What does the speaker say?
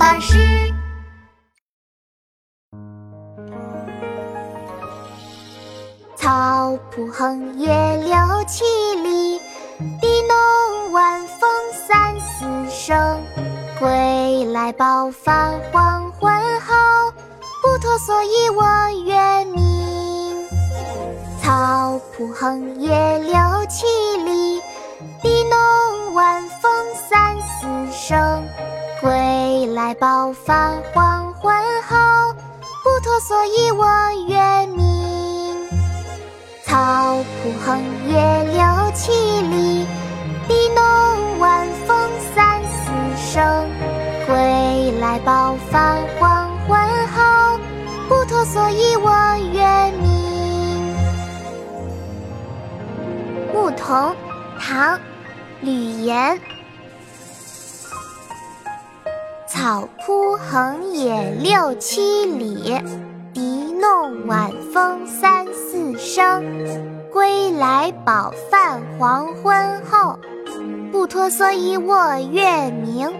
巴士。草铺横野六七里，地弄晚风三四声。归来饱饭黄昏后，不脱蓑衣我月明。草铺横野六七里，地弄晚风三四声。归来饱饭黄昏后，不脱蓑衣我月明。草铺横野六七里，地弄晚风三四声。归来饱饭黄昏后，不脱蓑衣我月明。牧童，唐·吕岩。草铺横野六七里，笛弄晚风三四声。归来饱饭黄昏后，不脱蓑衣卧月明。